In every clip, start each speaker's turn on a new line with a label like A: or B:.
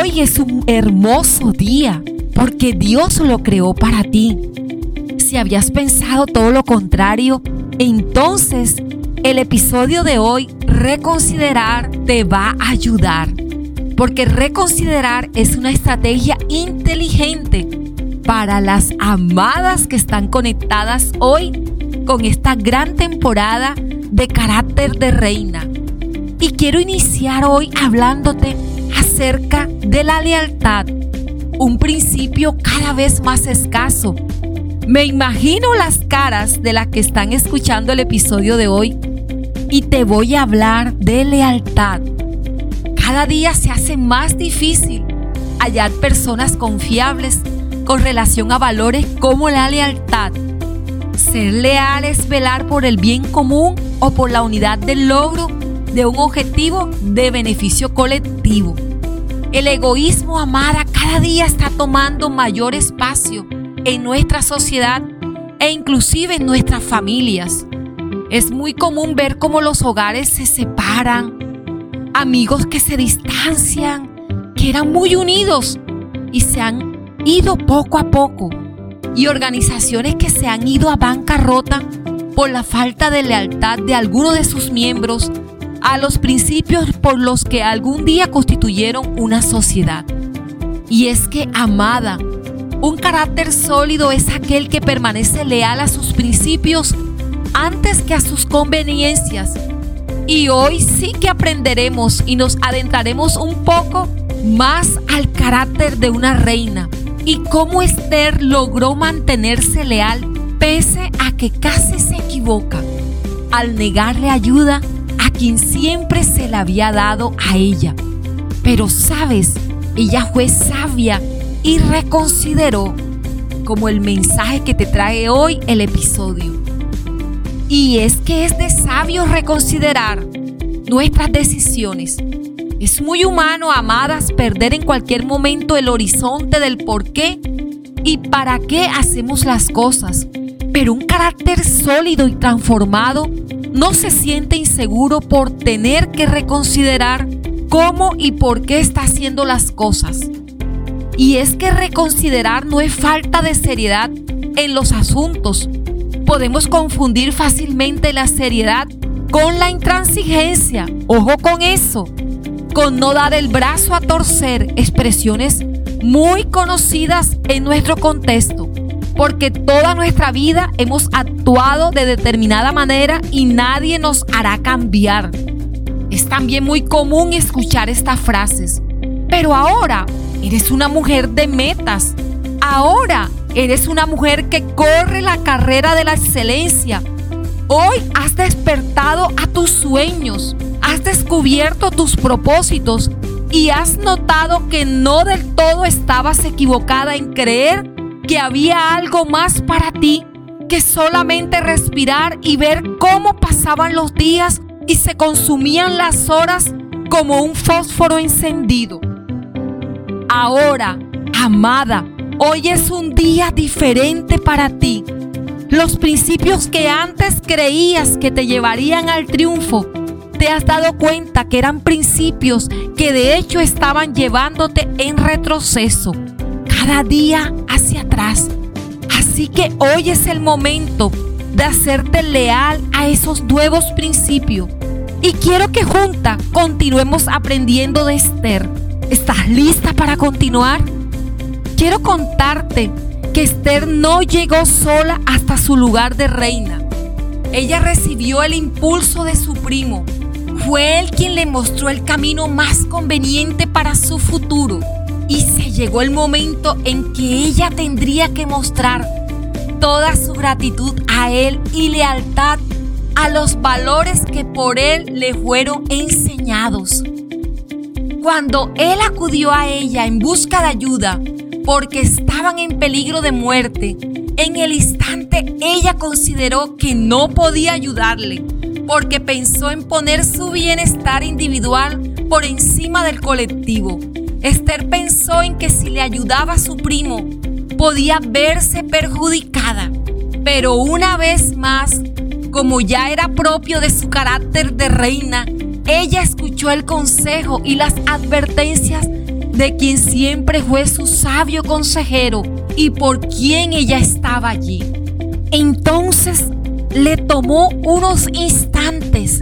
A: Hoy es un hermoso día porque Dios lo creó para ti. Si habías pensado todo lo contrario, entonces el episodio de hoy, Reconsiderar, te va a ayudar. Porque reconsiderar es una estrategia inteligente para las amadas que están conectadas hoy con esta gran temporada de carácter de reina. Y quiero iniciar hoy hablándote acerca de la lealtad, un principio cada vez más escaso. Me imagino las caras de las que están escuchando el episodio de hoy y te voy a hablar de lealtad. Cada día se hace más difícil hallar personas confiables con relación a valores como la lealtad. Ser leal es velar por el bien común o por la unidad del logro de un objetivo de beneficio colectivo. El egoísmo, amada, cada día está tomando mayor espacio en nuestra sociedad e inclusive en nuestras familias. Es muy común ver cómo los hogares se separan, amigos que se distancian, que eran muy unidos y se han ido poco a poco, y organizaciones que se han ido a bancarrota por la falta de lealtad de alguno de sus miembros a los principios por los que algún día constituyeron una sociedad. Y es que, amada, un carácter sólido es aquel que permanece leal a sus principios antes que a sus conveniencias. Y hoy sí que aprenderemos y nos adentraremos un poco más al carácter de una reina y cómo Esther logró mantenerse leal pese a que casi se equivoca al negarle ayuda quien siempre se la había dado a ella. Pero sabes, ella fue sabia y reconsideró como el mensaje que te trae hoy el episodio. Y es que es de sabio reconsiderar nuestras decisiones. Es muy humano, amadas, perder en cualquier momento el horizonte del por qué y para qué hacemos las cosas. Pero un carácter sólido y transformado no se siente inseguro por tener que reconsiderar cómo y por qué está haciendo las cosas. Y es que reconsiderar no es falta de seriedad en los asuntos. Podemos confundir fácilmente la seriedad con la intransigencia. Ojo con eso. Con no dar el brazo a torcer expresiones muy conocidas en nuestro contexto porque toda nuestra vida hemos actuado de determinada manera y nadie nos hará cambiar. Es también muy común escuchar estas frases. Pero ahora eres una mujer de metas. Ahora eres una mujer que corre la carrera de la excelencia. Hoy has despertado a tus sueños, has descubierto tus propósitos y has notado que no del todo estabas equivocada en creer que había algo más para ti que solamente respirar y ver cómo pasaban los días y se consumían las horas como un fósforo encendido. Ahora, amada, hoy es un día diferente para ti. Los principios que antes creías que te llevarían al triunfo, te has dado cuenta que eran principios que de hecho estaban llevándote en retroceso cada día hacia atrás. Así que hoy es el momento de hacerte leal a esos nuevos principios. Y quiero que juntas continuemos aprendiendo de Esther. ¿Estás lista para continuar? Quiero contarte que Esther no llegó sola hasta su lugar de reina. Ella recibió el impulso de su primo. Fue él quien le mostró el camino más conveniente para su futuro y se llegó el momento en que ella tendría que mostrar toda su gratitud a él y lealtad a los valores que por él le fueron enseñados. Cuando él acudió a ella en busca de ayuda porque estaban en peligro de muerte, en el instante ella consideró que no podía ayudarle porque pensó en poner su bienestar individual por encima del colectivo Esther pensó en que si le ayudaba a su primo, podía verse perjudicada. Pero una vez más, como ya era propio de su carácter de reina, ella escuchó el consejo y las advertencias de quien siempre fue su sabio consejero y por quien ella estaba allí. Entonces le tomó unos instantes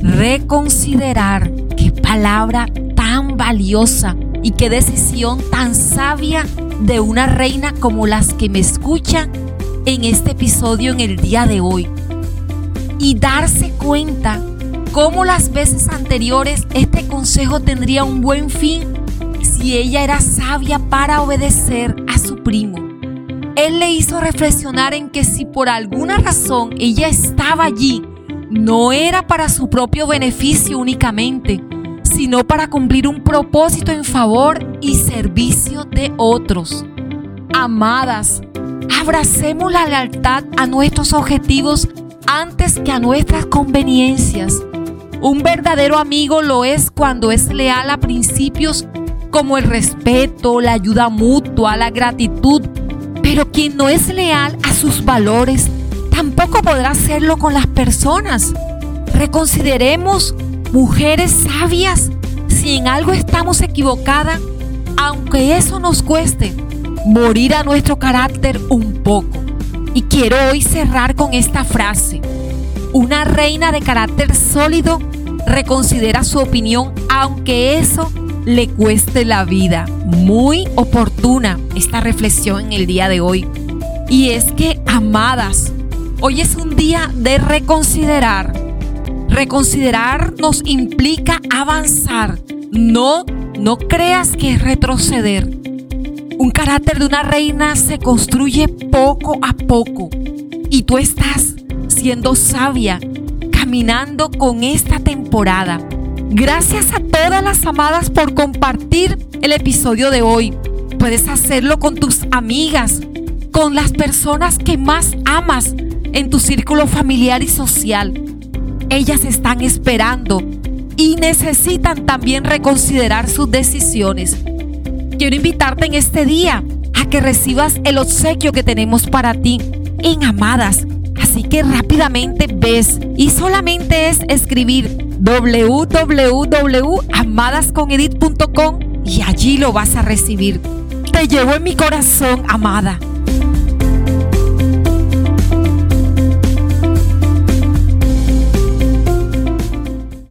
A: reconsiderar qué palabra tan valiosa y qué decisión tan sabia de una reina como las que me escuchan en este episodio en el día de hoy. Y darse cuenta cómo las veces anteriores este consejo tendría un buen fin si ella era sabia para obedecer a su primo. Él le hizo reflexionar en que si por alguna razón ella estaba allí, no era para su propio beneficio únicamente, sino para cumplir un propósito en favor y servicio de otros. Amadas, abracemos la lealtad a nuestros objetivos antes que a nuestras conveniencias. Un verdadero amigo lo es cuando es leal a principios como el respeto, la ayuda mutua, la gratitud. Pero quien no es leal a sus valores, tampoco podrá hacerlo con las personas. Reconsideremos, mujeres sabias, si en algo estamos equivocadas, aunque eso nos cueste, morir a nuestro carácter un poco. Y quiero hoy cerrar con esta frase. Una reina de carácter sólido reconsidera su opinión aunque eso le cueste la vida. Muy oportuna esta reflexión en el día de hoy. Y es que, amadas, hoy es un día de reconsiderar. Reconsiderar nos implica avanzar. No, no creas que es retroceder. Un carácter de una reina se construye poco a poco. Y tú estás siendo sabia, caminando con esta temporada Gracias a todas las amadas por compartir el episodio de hoy. Puedes hacerlo con tus amigas, con las personas que más amas en tu círculo familiar y social. Ellas están esperando y necesitan también reconsiderar sus decisiones. Quiero invitarte en este día a que recibas el obsequio que tenemos para ti en Amadas. Así que rápidamente ves y solamente es escribir www.amadasconedit.com y allí lo vas a recibir. Te llevo en mi corazón, amada.